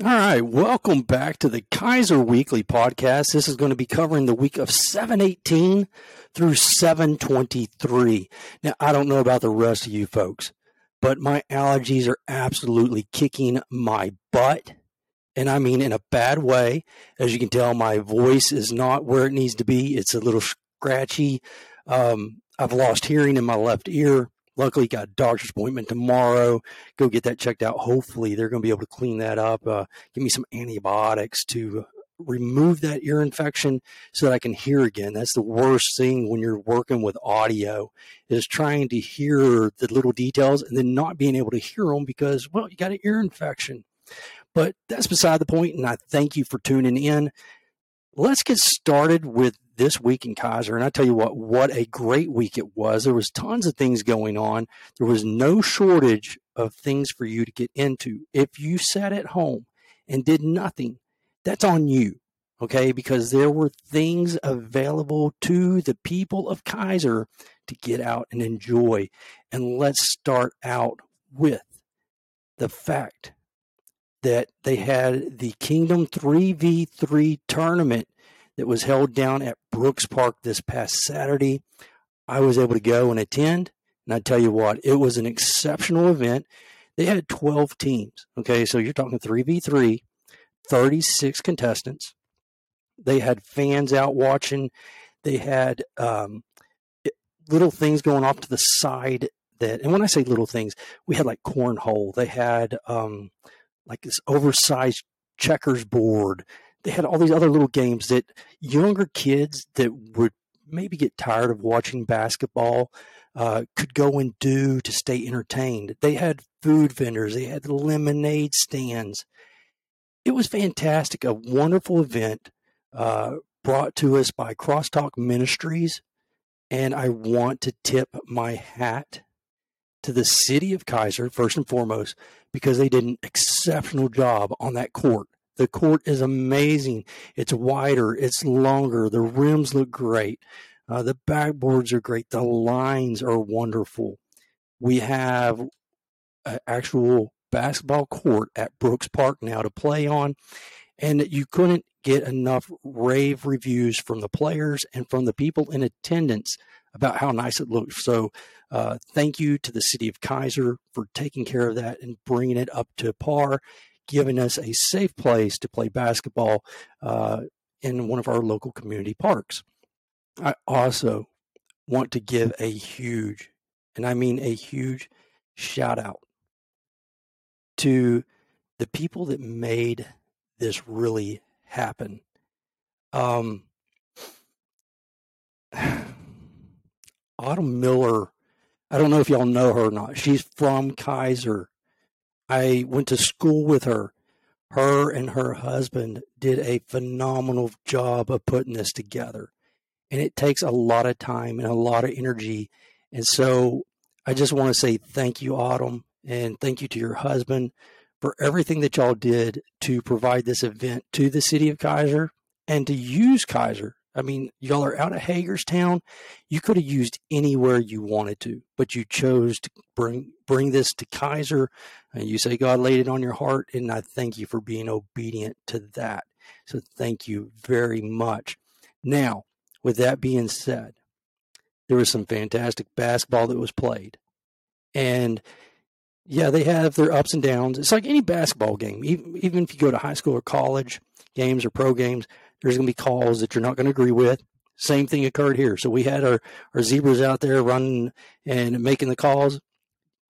All right, welcome back to the Keyser Weekly podcast. This is going to be covering the week of 718 through 723. Now, I don't know about the rest of you folks, but my allergies are absolutely kicking my butt. And I mean in a bad way. As you can tell, my voice is not where it needs to be. It's a little scratchy. Um, I've lost hearing in my left ear. Luckily, got doctor's appointment tomorrow. Go get that checked out. Hopefully, they're going to be able to clean that up. Uh, give me some antibiotics to remove that ear infection so that I can hear again. That's the worst thing when you're working with audio is trying to hear the little details and then not being able to hear them because, well, you got an ear infection. But that's beside the point, and I thank you for tuning in. Let's get started with this week in Keyser. And I tell you what, what a great week it was. There was tons of things going on. There was no shortage of things for you to get into. If you sat at home and did nothing, that's on you. Okay, because there were things available to the people of Keyser to get out and enjoy. And let's start out with the fact that they had the Kingdom 3v3 tournament that was held down at Brooks Park this past Saturday. I was able to go and attend. And I tell you what, it was an exceptional event. They had 12 teams. Okay, so you're talking 3v3, 36 contestants. They had fans out watching. They had um, little things going off to the side that, and when I say little things, we had like cornhole. They had um, like this oversized checkers board they had all these other little games that younger kids that would maybe get tired of watching basketball uh, could go and do to stay entertained. They had food vendors, they had lemonade stands. It was fantastic, a wonderful event uh, brought to us by Crosstalk Ministries. And I want to tip my hat to the city of Keyser, first and foremost, because they did an exceptional job on that court. The court is amazing. It's wider, it's longer. The rims look great. Uh, the backboards are great. The lines are wonderful. We have an actual basketball court at Brooks Park now to play on. And you couldn't get enough rave reviews from the players and from the people in attendance about how nice it looked. So, uh, thank you to the city of Keyser for taking care of that and bringing it up to par giving us a safe place to play basketball uh, in one of our local community parks. I also want to give a huge, and I mean a huge shout out to the people that made this really happen. Um, Autumn Miller, I don't know if y'all know her or not. She's from Keyser. I went to school with her. Her and her husband did a phenomenal job of putting this together. And it takes a lot of time and a lot of energy. And so I just want to say thank you, Autumn, and thank you to your husband for everything that y'all did to provide this event to the city of Keyser and to use Keyser I mean, y'all are out of Hagerstown. You could have used anywhere you wanted to, but you chose to bring bring this to Keyser. And you say God laid it on your heart, and I thank you for being obedient to that. So thank you very much. Now, with that being said, there was some fantastic basketball that was played, and yeah, they have their ups and downs. It's like any basketball game, even even if you go to high school or college games or pro games, there's going to be calls that you're not going to agree with. Same thing occurred here. So we had our, our zebras out there running and making the calls.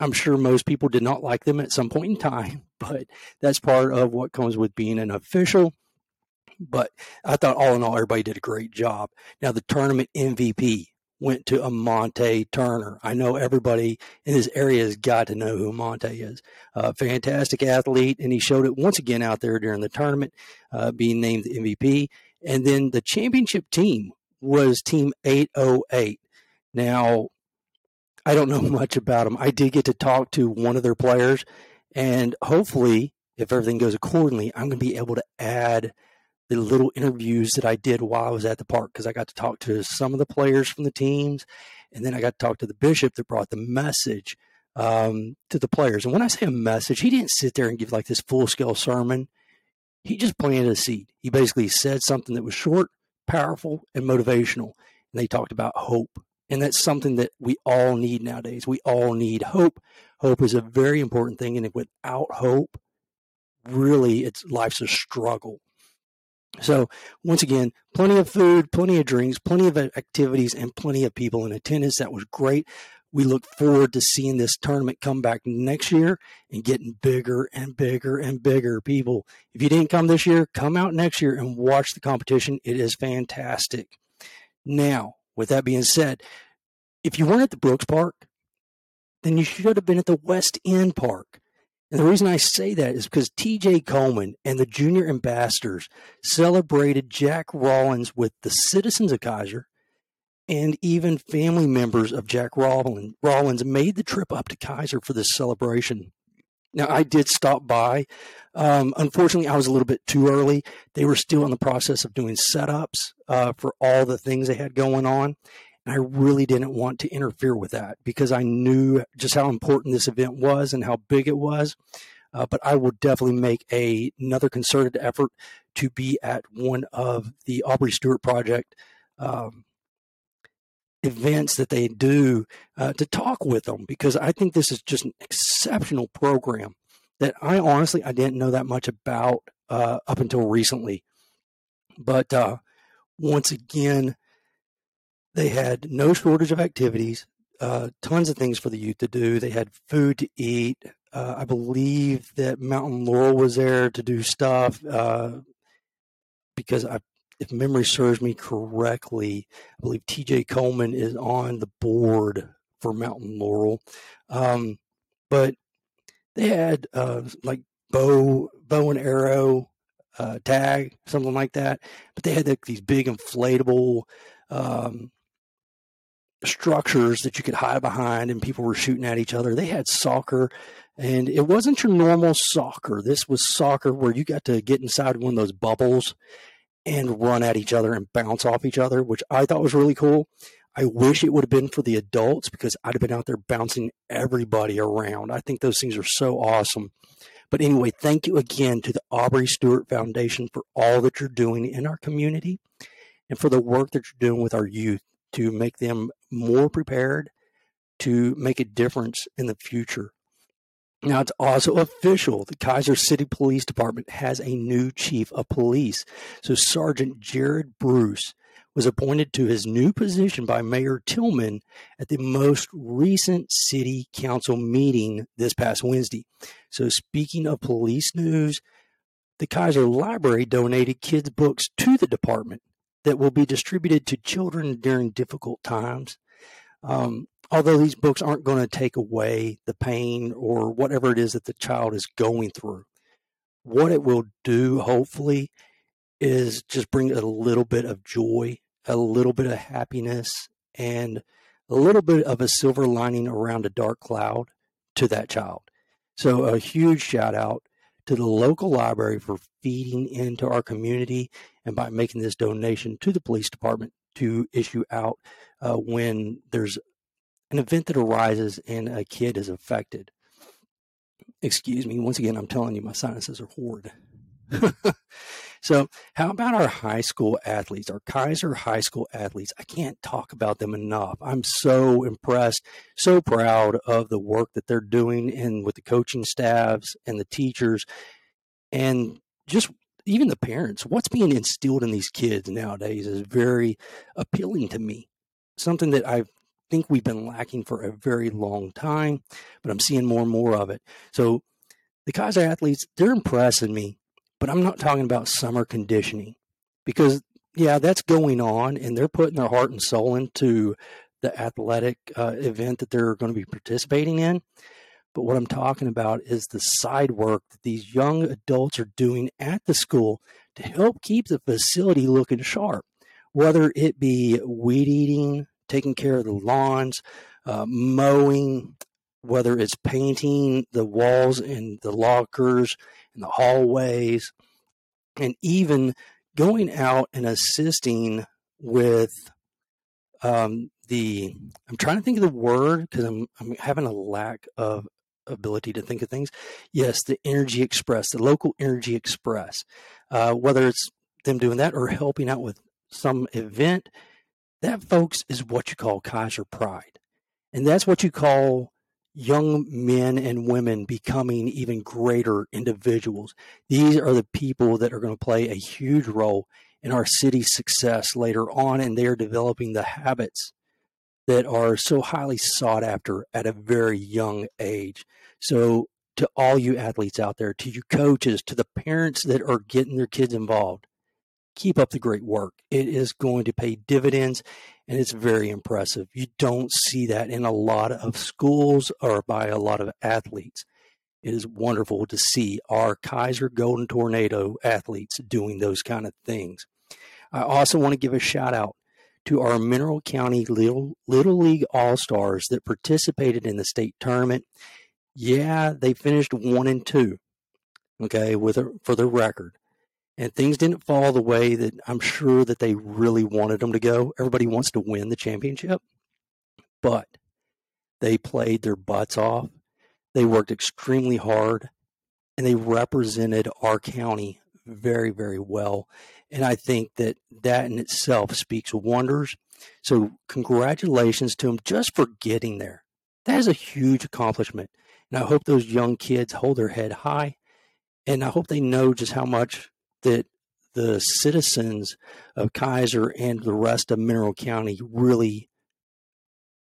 I'm sure most people did not like them at some point in time, but that's part of what comes with being an official. But I thought all in all, everybody did a great job. Now, the tournament MVP went to Amonte Turner. I know everybody in this area has got to know who Amonte is. A fantastic athlete, and he showed it once again out there during the tournament, uh, being named the MVP. And then the championship team was Team 808. Now, I don't know much about them. I did get to talk to one of their players, and hopefully, if everything goes accordingly, I'm going to be able to add – the little interviews that I did while I was at the park because I got to talk to some of the players from the teams, and then I got to talk to the bishop that brought the message um, to the players. And when I say a message, he didn't sit there and give like this full scale sermon. he just planted a seed. He basically said something that was short, powerful, and motivational. And they talked about hope. And that's something that we all need nowadays. We all need hope. Hope is a very important thing. And without hope, really, it's life's a struggle. So, once again, plenty of food, plenty of drinks, plenty of activities, and plenty of people in attendance. That was great. We look forward to seeing this tournament come back next year and getting bigger and bigger and bigger. People, if you didn't come this year, come out next year and watch the competition. It is fantastic. Now, with that being said, if you weren't at the Brooks Park, then you should have been at the West End Park. And the reason I say that is because TJ Coleman and the junior ambassadors celebrated Jack Rawlins with the citizens of Keyser and even family members of Jack Rawlins made the trip up to Keyser for this celebration. Now, I did stop by. Um, unfortunately, I was a little bit too early. They were still in the process of doing setups uh, for all the things they had going on. And I really didn't want to interfere with that because I knew just how important this event was and how big it was. Uh, but I will definitely make a, another concerted effort to be at one of the Aubrey Stewart Project um, events that they do uh, to talk with them because I think this is just an exceptional program that I honestly I didn't know that much about uh, up until recently. But uh, once again, they had no shortage of activities, uh, tons of things for the youth to do. They had food to eat. Uh, I believe that Mountain Laurel was there to do stuff uh, because I if memory serves me correctly, I believe TJ Coleman is on the board for Mountain Laurel. Um, but they had uh, like bow, bow and arrow uh, tag, something like that. But they had like, these big inflatable um, structures that you could hide behind, and people were shooting at each other. They had soccer, and it wasn't your normal soccer. This was soccer where you got to get inside one of those bubbles and run at each other and bounce off each other, which I thought was really cool. I wish it would have been for the adults because I'd have been out there bouncing everybody around. I think those things are so awesome. But anyway, thank you again to the Aubrey Stewart Foundation for all that you're doing in our community and for the work that you're doing with our youth to make them more prepared to make a difference in the future. Now it's also official. The Keyser City Police Department has a new chief of police. So Sergeant Jared Bruce was appointed to his new position by Mayor Tillman at the most recent city council meeting this past Wednesday. So speaking of police news, the Keyser Library donated kids' books to the department that will be distributed to children during difficult times. Um, although these books aren't going to take away the pain or whatever it is that the child is going through, what it will do, hopefully, is just bring a little bit of joy, a little bit of happiness, and a little bit of a silver lining around a dark cloud to that child. So, a huge shout out to the local library for feeding into our community and by making this donation to the police department to issue out uh, when there's an event that arises and a kid is affected. Excuse me, once again, I'm telling you, my sinuses are horrid. so, how about our high school athletes, our Keyser high school athletes? I can't talk about them enough. I'm so impressed, so proud of the work that they're doing and with the coaching staffs and the teachers and just even the parents. What's being instilled in these kids nowadays is very appealing to me. Something that I've think we've been lacking for a very long time, but I'm seeing more and more of it. So the Keyser athletes, they're impressing me, but I'm not talking about summer conditioning because, yeah, that's going on and they're putting their heart and soul into the athletic uh, event that they're going to be participating in. But what I'm talking about is the side work that these young adults are doing at the school to help keep the facility looking sharp, whether it be weed eating, taking care of the lawns, uh, mowing, whether it's painting the walls and the lockers and the hallways, and even going out and assisting with um, the. I'm trying to think of the word because I'm I'm having a lack of ability to think of things. Yes, the Energy Express, the local Energy Express, uh, whether it's them doing that or helping out with some event, that, folks, is what you call Keyser Pride. And that's what you call young men and women becoming even greater individuals. These are the people that are going to play a huge role in our city's success later on, and they are developing the habits that are so highly sought after at a very young age. So, to all you athletes out there, to you coaches, to the parents that are getting their kids involved, keep up the great work. It is going to pay dividends and it's very impressive. You don't see that in a lot of schools or by a lot of athletes. It is wonderful to see our Keyser Golden Tornado athletes doing those kind of things. I also want to give a shout out to our Mineral County Little, Little League All Stars that participated in the state tournament. Yeah, they finished one and two. Okay, with a, for the record, and things didn't fall the way that I'm sure that they really wanted them to go. Everybody wants to win the championship, but they played their butts off. They worked extremely hard and they represented our county very, very well. And I think that that in itself speaks wonders. So, congratulations to them just for getting there. That is a huge accomplishment. And I hope those young kids hold their head high. And I hope they know just how much that the citizens of Keyser and the rest of Mineral County really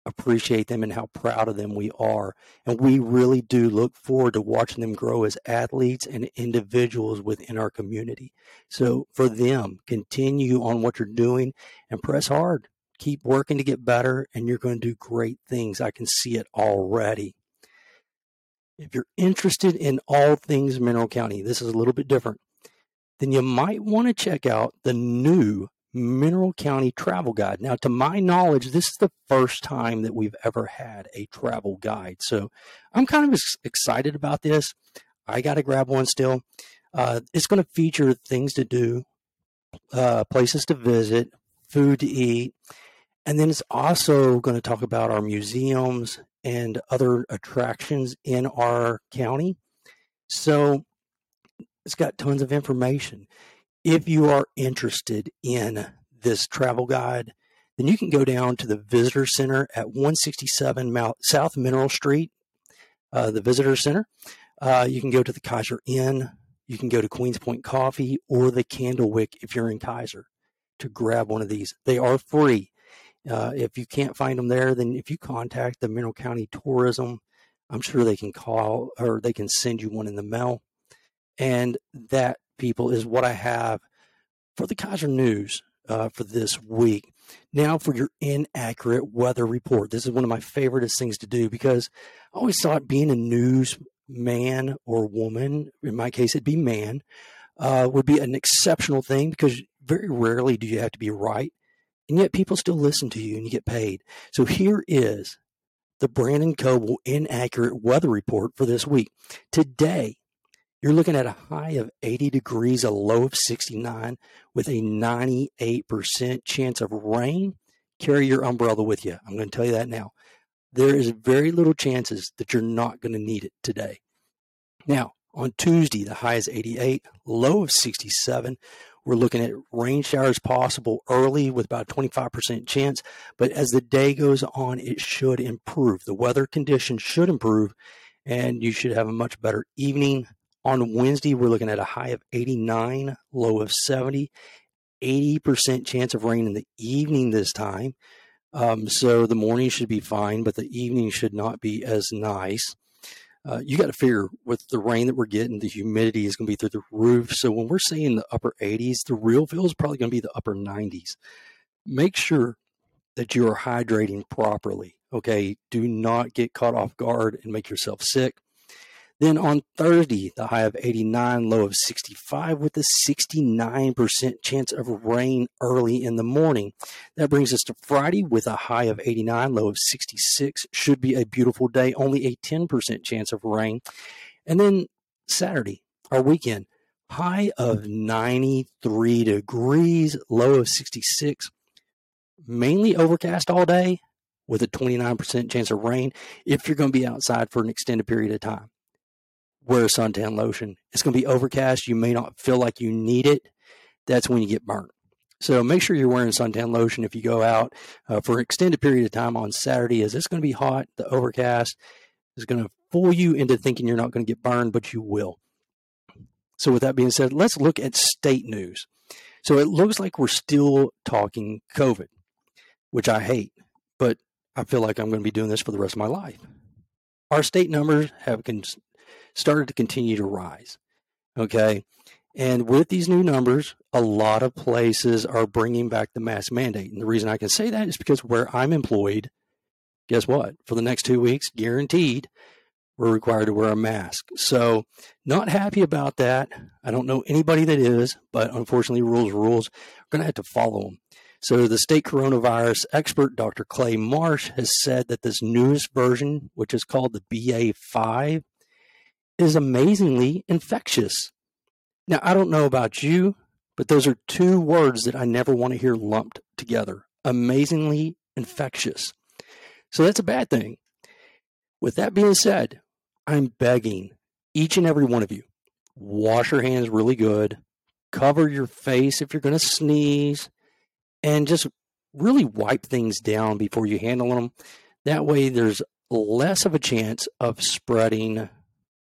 appreciate them and how proud of them we are. And we really do look forward to watching them grow as athletes and individuals within our community. So for them, continue on what you're doing and press hard. Keep working to get better, and you're going to do great things. I can see it already. If you're interested in all things Mineral County, this is a little bit different then you might want to check out the new Mineral County Travel Guide. Now, to my knowledge, this is the first time that we've ever had a travel guide. So I'm kind of excited about this. I got to grab one still. Uh, it's going to feature things to do, uh, places to visit, food to eat, and then it's also going to talk about our museums and other attractions in our county. So it's got tons of information. If you are interested in this travel guide, then you can go down to the visitor center at 167 Mount, South Mineral Street, uh, the visitor center. Uh, you can go to the Keyser Inn. You can go to Queens Point Coffee or the Candlewick if you're in Keyser to grab one of these. They are free. Uh, if you can't find them there, then if you contact the Mineral County Tourism, I'm sure they can call or they can send you one in the mail. And that, people, is what I have for the Keyser News uh, for this week. Now, for your inaccurate weather report. This is one of my favorite things to do because I always thought being a news man or woman, in my case, it'd be man, uh, would be an exceptional thing because very rarely do you have to be right. And yet people still listen to you and you get paid. So here is the Brandon Coble inaccurate weather report for this week. Today, you're looking at a high of 80 degrees, a low of 69, with a 98% chance of rain. Carry your umbrella with you. I'm going to tell you that now. There is very little chances that you're not going to need it today. Now, on Tuesday, the high is 88, low of 67. We're looking at rain showers possible early with about a 25% chance, but as the day goes on, it should improve. The weather conditions should improve, and you should have a much better evening, on Wednesday, we're looking at a high of 89, low of 70, 80% chance of rain in the evening this time. Um, so the morning should be fine, but the evening should not be as nice. Uh, you got to figure with the rain that we're getting, the humidity is going to be through the roof. So when we're saying the upper 80s, the real feel is probably going to be the upper 90s. Make sure that you are hydrating properly. Okay. Do not get caught off guard and make yourself sick. Then on Thursday, the high of 89, low of 65, with a 69% chance of rain early in the morning. That brings us to Friday with a high of 89, low of 66. Should be a beautiful day, only a 10% chance of rain. And then Saturday, our weekend, high of 93 degrees, low of 66. Mainly overcast all day with a 29% chance of rain if you're going to be outside for an extended period of time. Wear a suntan lotion. It's going to be overcast. You may not feel like you need it. That's when you get burnt. So make sure you're wearing suntan lotion if you go out uh, for an extended period of time on Saturday. Is it's going to be hot? The overcast is going to fool you into thinking you're not going to get burned, but you will. So with that being said, let's look at state news. So it looks like we're still talking COVID, which I hate, but I feel like I'm going to be doing this for the rest of my life. Our state numbers have started to continue to rise. Okay. And with these new numbers, a lot of places are bringing back the mask mandate. And the reason I can say that is because where I'm employed, guess what? For the next two weeks, guaranteed, we're required to wear a mask. So, not happy about that. I don't know anybody that is, but unfortunately, rules rules. We're going to have to follow them. So, the state coronavirus expert, Dr. Clay Marsh, has said that this newest version, which is called the BA5, is amazingly infectious. Now, I don't know about you, but those are two words that I never want to hear lumped together amazingly infectious. So, that's a bad thing. With that being said, I'm begging each and every one of you wash your hands really good, cover your face if you're going to sneeze, and just really wipe things down before you handle them. That way, there's less of a chance of spreading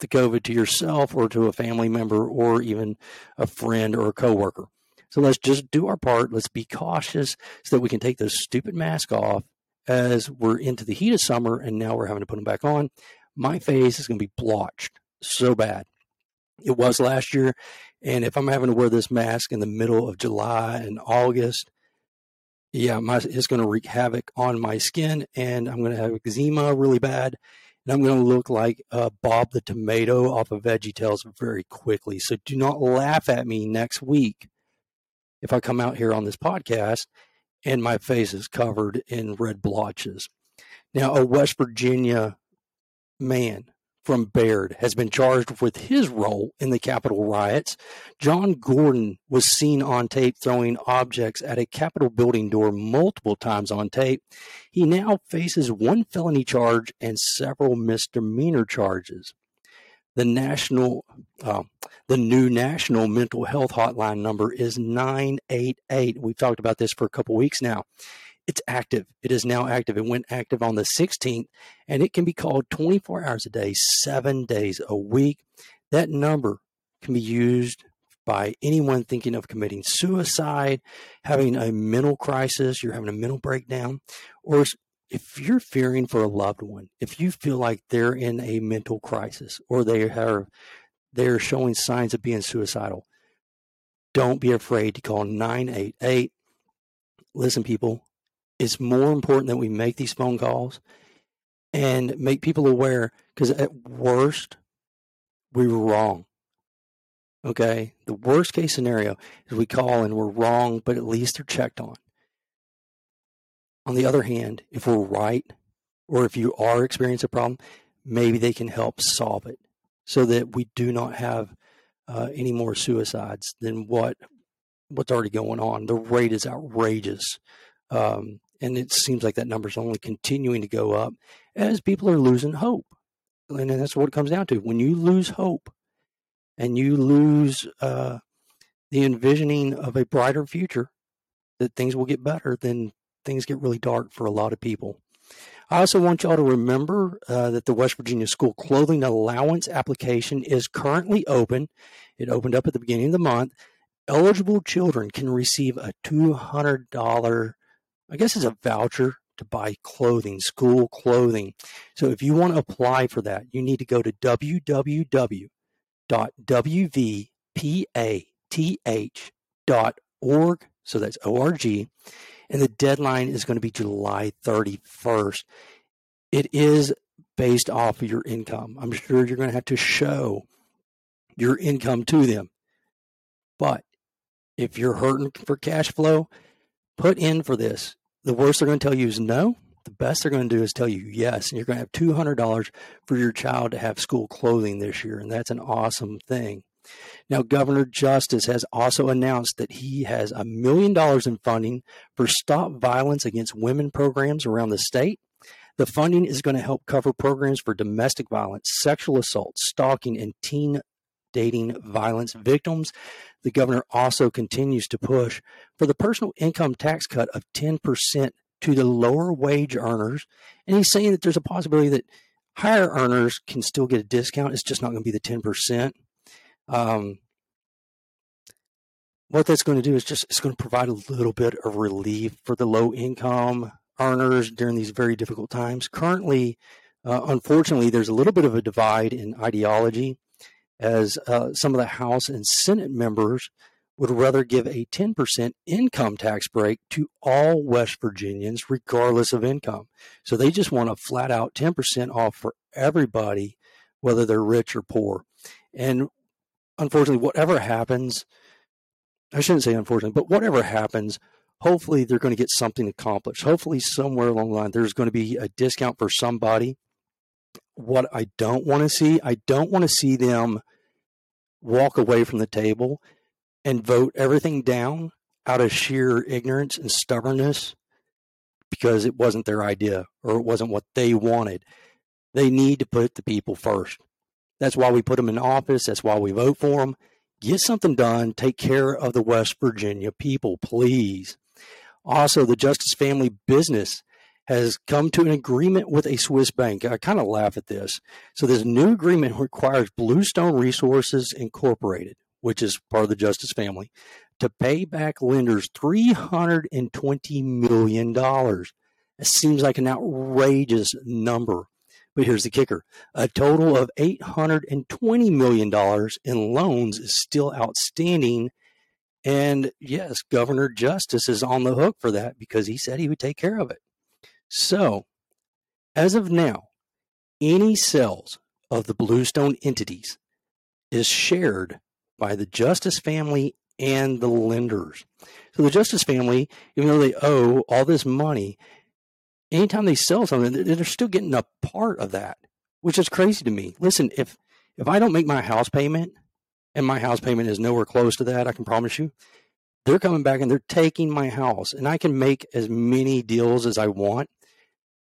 the COVID to yourself or to a family member or even a friend or a coworker. So let's just do our part. Let's be cautious so that we can take those stupid masks off as we're into the heat of summer and now we're having to put them back on my face is going to be blotched so bad. It was last year. And if I'm having to wear this mask in the middle of July and August, yeah, my, it's going to wreak havoc on my skin and I'm going to have eczema really bad. And I'm going to look like uh, Bob the tomato off of Veggie Tales very quickly. So do not laugh at me next week if I come out here on this podcast and my face is covered in red blotches. Now, a West Virginia man from Baird has been charged with his role in the Capitol riots. John Gordon was seen on tape throwing objects at a Capitol building door multiple times on tape. He now faces one felony charge and several misdemeanor charges. The national, uh, the new national mental health hotline number is 988. We've talked about this for a couple weeks now it's active. It is now active. It went active on the 16th, and it can be called 24 hours a day, seven days a week. That number can be used by anyone thinking of committing suicide, having a mental crisis, you're having a mental breakdown, or if you're fearing for a loved one, if you feel like they're in a mental crisis or they are they're showing signs of being suicidal, don't be afraid to call 988. Listen, people, it's more important that we make these phone calls and make people aware because at worst, we were wrong. Okay. The worst case scenario is we call and we're wrong, but at least they're checked on. On the other hand, if we're right, or if you are experiencing a problem, maybe they can help solve it so that we do not have uh, any more suicides than what what's already going on. The rate is outrageous. Um, and it seems like that number is only continuing to go up as people are losing hope. And that's what it comes down to. When you lose hope and you lose uh, the envisioning of a brighter future, that things will get better, then things get really dark for a lot of people. I also want y'all to remember uh, that the West Virginia School Clothing Allowance application is currently open. It opened up at the beginning of the month. Eligible children can receive a $200 I guess it's a voucher to buy clothing, school clothing. So if you want to apply for that, you need to go to www.wvpath.org. So that's ORG. And the deadline is going to be July 31st. It is based off of your income. I'm sure you're going to have to show your income to them. But if you're hurting for cash flow, put in for this. The worst they're going to tell you is no. The best they're going to do is tell you yes. And you're going to have $200 for your child to have school clothing this year. And that's an awesome thing. Now, Governor Justice has also announced that he has a million dollars in funding for Stop Violence Against Women programs around the state. The funding is going to help cover programs for domestic violence, sexual assault, stalking, and teen dating violence victims. The governor also continues to push for the personal income tax cut of 10% to the lower wage earners. And he's saying that there's a possibility that higher earners can still get a discount. It's just not going to be the 10%. Um, what that's going to do is just it's going to provide a little bit of relief for the low income earners during these very difficult times. Currently, uh, unfortunately, there's a little bit of a divide in ideology as uh, some of the House and Senate members would rather give a 10% income tax break to all West Virginians, regardless of income. So they just want a flat out 10% off for everybody, whether they're rich or poor. And unfortunately, whatever happens, I shouldn't say unfortunately, but whatever happens, hopefully they're going to get something accomplished. Hopefully, somewhere along the line, there's going to be a discount for somebody what I don't want to see. I don't want to see them walk away from the table and vote everything down out of sheer ignorance and stubbornness because it wasn't their idea or it wasn't what they wanted. They need to put the people first. That's why we put them in office. That's why we vote for them. Get something done. Take care of the West Virginia people, please. Also, the Justice Family Business has come to an agreement with a Swiss bank. I kind of laugh at this. So this new agreement requires Bluestone Resources Incorporated, which is part of the Justice family, to pay back lenders $320 million. It seems like an outrageous number. But here's the kicker a total of $820 million in loans is still outstanding. And yes, Governor Justice is on the hook for that because he said he would take care of it. So, as of now, any sales of the Bluestone entities is shared by the Justice family and the lenders. So the Justice family, even though they owe all this money, anytime they sell something, they're still getting a part of that, which is crazy to me. Listen, if if I don't make my house payment, and my house payment is nowhere close to that, I can promise you, they're coming back and they're taking my house, and I can make as many deals as I want.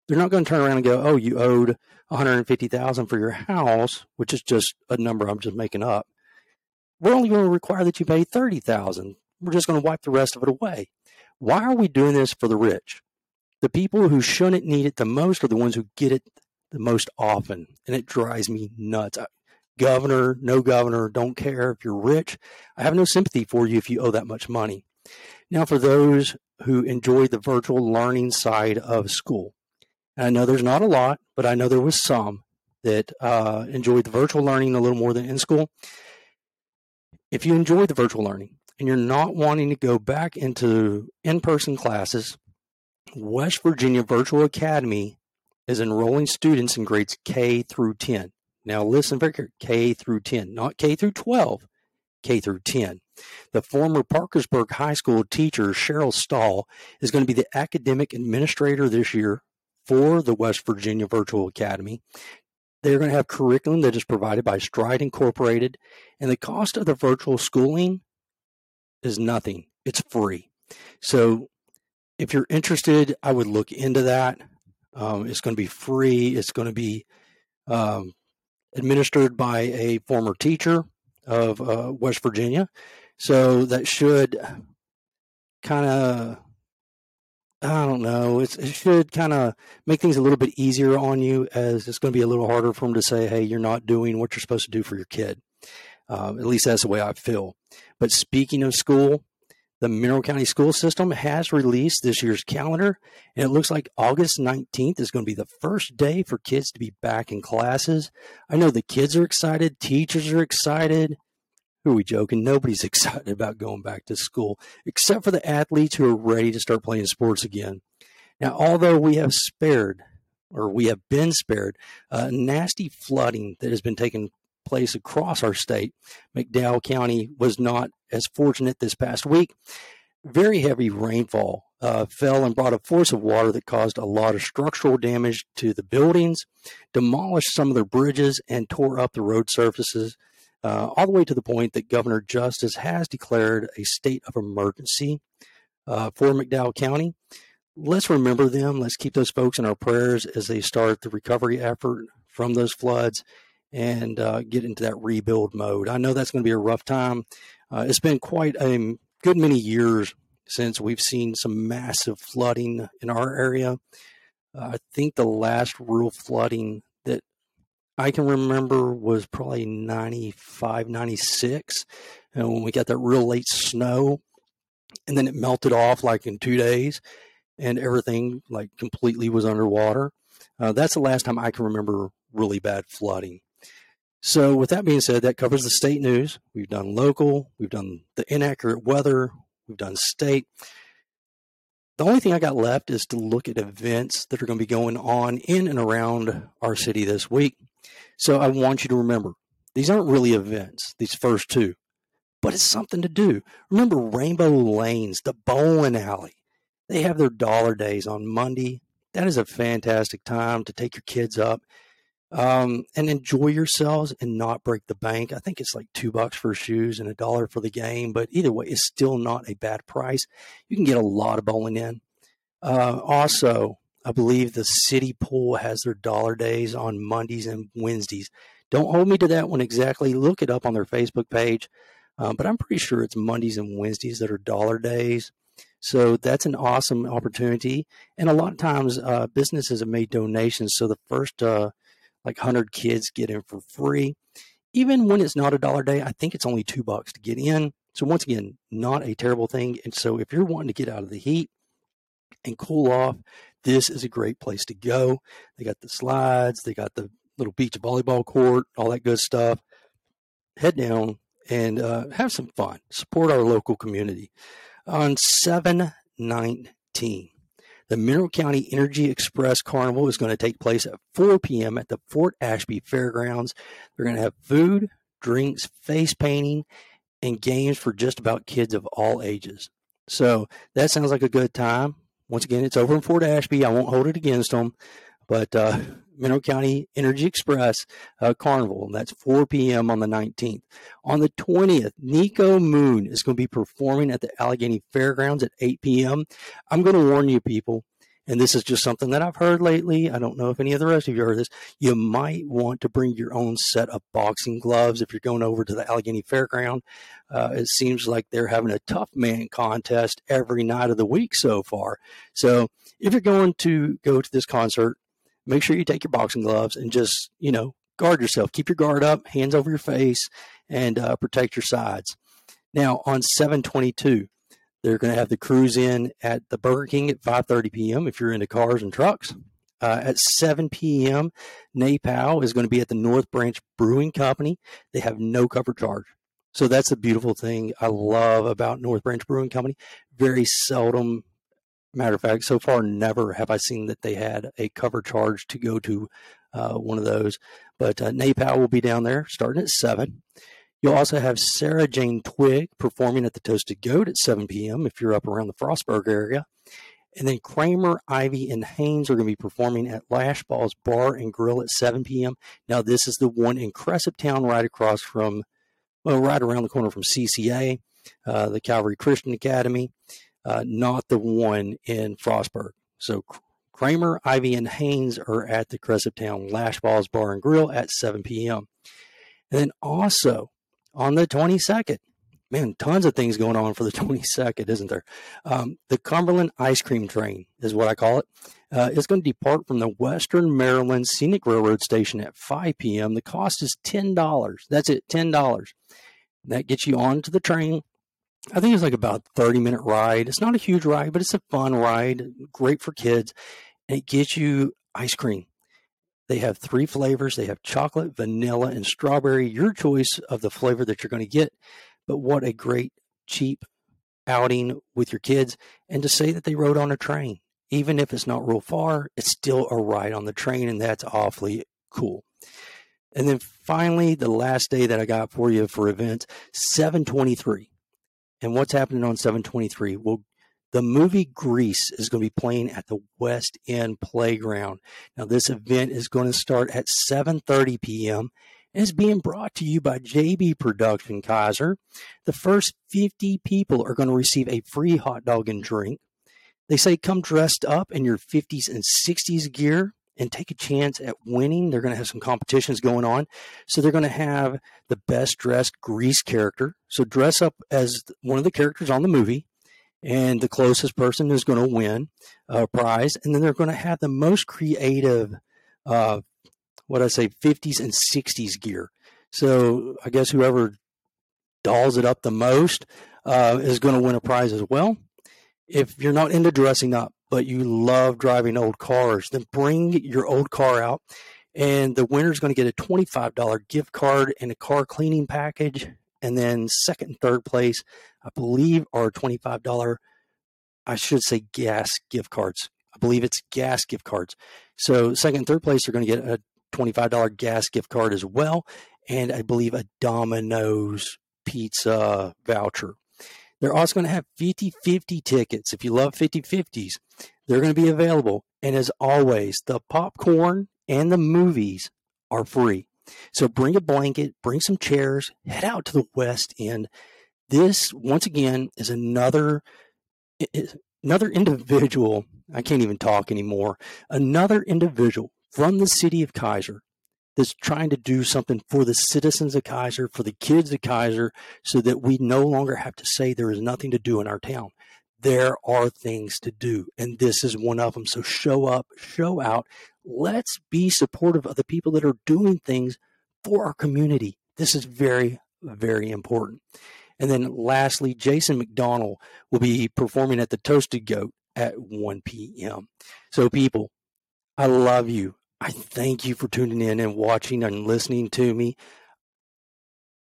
They're not going to turn around and go, "Oh, you owed 150,000 for your house," which is just a number I'm just making up. We're only going to require that you pay 30,000. We're just going to wipe the rest of it away. Why are we doing this for the rich? The people who shouldn't need it the most are the ones who get it the most often, and it drives me nuts governor, no governor, don't care if you're rich. I have no sympathy for you if you owe that much money. Now, for those who enjoy the virtual learning side of school, I know there's not a lot, but I know there was some that uh, enjoyed the virtual learning a little more than in school. If you enjoy the virtual learning and you're not wanting to go back into in person classes, West Virginia Virtual Academy is enrolling students in grades K through 10. Now listen very carefully, K through 10, not K through 12, K through 10. The former Parkersburg High School teacher, Cheryl Stahl, is going to be the academic administrator this year for the West Virginia Virtual Academy. They're going to have curriculum that is provided by Stride Incorporated, and the cost of the virtual schooling is nothing. It's free. So if you're interested, I would look into that. Um, it's going to be free. It's going to be um, administered by a former teacher of uh, West Virginia. So that should kind of, I don't know, it should kind of make things a little bit easier on you as it's going to be a little harder for them to say, hey, you're not doing what you're supposed to do for your kid. Um, at least that's the way I feel. But speaking of school, the Mineral County school system has released this year's calendar, and it looks like August 19th is going to be the first day for kids to be back in classes. I know the kids are excited, teachers are excited. Who are we joking? Nobody's excited about going back to school, except for the athletes who are ready to start playing sports again. Now, although we have spared, or we have been spared, uh, nasty flooding that has been taking place across our state. McDowell County was not as fortunate this past week. Very heavy rainfall uh, fell and brought a force of water that caused a lot of structural damage to the buildings, demolished some of their bridges, and tore up the road surfaces, uh, all the way to the point that Governor Justice has declared a state of emergency uh, for McDowell County. let's remember them. Let's keep those folks in our prayers as they start the recovery effort from those floods and uh, get into that rebuild mode. I know that's going to be a rough time. Uh, it's been quite a good many years since we've seen some massive flooding in our area. Uh, I think the last real flooding I can remember was probably 95, 96, and when we got that real late snow, and then it melted off like in two days, and everything like completely was underwater. Uh, that's the last time I can remember really bad flooding. So, with that being said, that covers the state news. We've done local, we've done the inaccurate weather, we've done state. The only thing I got left is to look at events that are going to be going on in and around our city this week. So, I want you to remember these aren't really events, these first two, but it's something to do. Remember Rainbow Lanes, the bowling alley. They have their dollar days on Monday. That is a fantastic time to take your kids up um, and enjoy yourselves and not break the bank. I think it's like two bucks for shoes and a dollar for the game, but either way, it's still not a bad price. You can get a lot of bowling in. Uh, also, I believe the city pool has their dollar days on Mondays and Wednesdays. Don't hold me to that one exactly. Look it up on their Facebook page, uh, but I'm pretty sure it's Mondays and Wednesdays that are dollar days. So that's an awesome opportunity. And a lot of times, uh, businesses have made donations. So the first uh, like 100 kids get in for free. Even when it's not a dollar day, I think it's only two bucks to get in. So, once again, not a terrible thing. And so, if you're wanting to get out of the heat and cool off, this is a great place to go. They got the slides, they got the little beach volleyball court, all that good stuff. Head down and uh, have some fun. Support our local community. On 719, the Mineral County Energy Express Carnival is going to take place at 4 p.m. at the Fort Ashby Fairgrounds. They're going to have food, drinks, face painting, and games for just about kids of all ages. So that sounds like a good time. Once again, it's over in Fort Ashby. I won't hold it against them, but uh, Mineral County Energy Express uh, Carnival. That's 4 p.m. on the 19th. On the 20th, Niko Moon is going to be performing at the Allegany Fairgrounds at 8 p.m. I'm going to warn you, people, and this is just something that I've heard lately. I don't know if any of the rest of you heard this. You might want to bring your own set of boxing gloves if you're going over to the Allegany Fairground. Uh, it seems like they're having a tough man contest every night of the week so far. So if you're going to go to this concert, make sure you take your boxing gloves and just, you know, guard yourself. Keep your guard up, hands over your face, and uh, protect your sides. Now, on 722, they're going to have the cruise in at the Burger King at 5.30 p.m. if you're into cars and trucks. Uh, at 7 p.m., NAPOW is going to be at the North Branch Brewing Company. They have no cover charge. So that's the beautiful thing I love about North Branch Brewing Company. Very seldom Matter of fact, so far, never have I seen that they had a cover charge to go to uh, one of those. But uh, NAPOW will be down there starting at 7. You'll also have Sarah Jane Twig performing at the Toasted Goat at 7 p.m. if you're up around the Frostburg area. And then Kramer, Ivy, and Haynes are going to be performing at Lashballs Bar and Grill at 7 p.m. Now, this is the one in Cresaptown right across from, well, right around the corner from CCA, uh, the Calvary Christian Academy uh, not the one in Frostburg. So Kramer, Ivy, and Haynes are at the Cresaptown Lash Balls Bar and Grill at 7 p.m. And then also on the 22nd, man, tons of things going on for the 22nd, isn't there? Um, the Cumberland Ice Cream Train is what I call it. Uh, it's going to depart from the Western Maryland Scenic Railroad Station at 5 p.m. The cost is $10. That's it, $10. That gets you onto the train I think it's like about a 30 minute ride. It's not a huge ride, but it's a fun ride, great for kids. And it gets you ice cream. They have three flavors. They have chocolate, vanilla, and strawberry. Your choice of the flavor that you're going to get. But what a great, cheap outing with your kids. And to say that they rode on a train, even if it's not real far, it's still a ride on the train. And that's awfully cool. And then finally, the last day that I got for you for events, 723. And what's happening on 723? Well, the movie Grease is going to be playing at the West End Playground. Now, this event is going to start at 7:30 p.m. and is being brought to you by JB Production Keyser. The first 50 people are going to receive a free hot dog and drink. They say come dressed up in your 50s and 60s gear and take a chance at winning. They're going to have some competitions going on. So they're going to have the best dressed grease character. So dress up as one of the characters on the movie, and the closest person is going to win a prize. And then they're going to have the most creative, uh, what I say, 50s and 60s gear. So I guess whoever dolls it up the most uh, is going to win a prize as well. If you're not into dressing up, but you love driving old cars, then bring your old car out. And the winner is going to get a $25 gift card and a car cleaning package. And then second and third place, I believe, are $25, I should say gas gift cards. I believe it's gas gift cards. So second and third place are going to get a $25 gas gift card as well. And I believe a Domino's pizza voucher. They're also going to have 50 50 tickets. If you love 50 50s, they're going to be available. And as always, the popcorn and the movies are free. So bring a blanket, bring some chairs, head out to the West End. This, once again, is another another individual. I can't even talk anymore. Another individual from the city of Keyser that's trying to do something for the citizens of Keyser, for the kids of Keyser, so that we no longer have to say there is nothing to do in our town. There are things to do, and this is one of them. So show up, show out. Let's be supportive of the people that are doing things for our community. This is very, very important. And then lastly, Jason McDonald will be performing at the Toasted Goat at 1 p.m. So, people, I love you. I thank you for tuning in and watching and listening to me.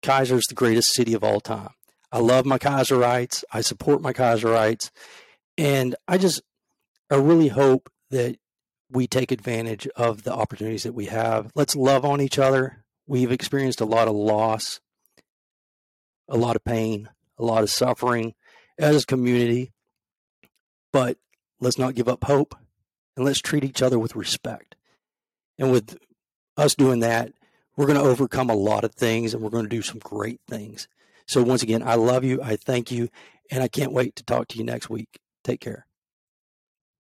Keyser is the greatest city of all time. I love my Keyserites. I support my Keyserites. And I just, I really hope that we take advantage of the opportunities that we have. Let's love on each other. We've experienced a lot of loss, a lot of pain, a lot of suffering as a community. But let's not give up hope and let's treat each other with respect. And with us doing that, we're going to overcome a lot of things and we're going to do some great things. So, once again, I love you. I thank you. And I can't wait to talk to you next week. Take care.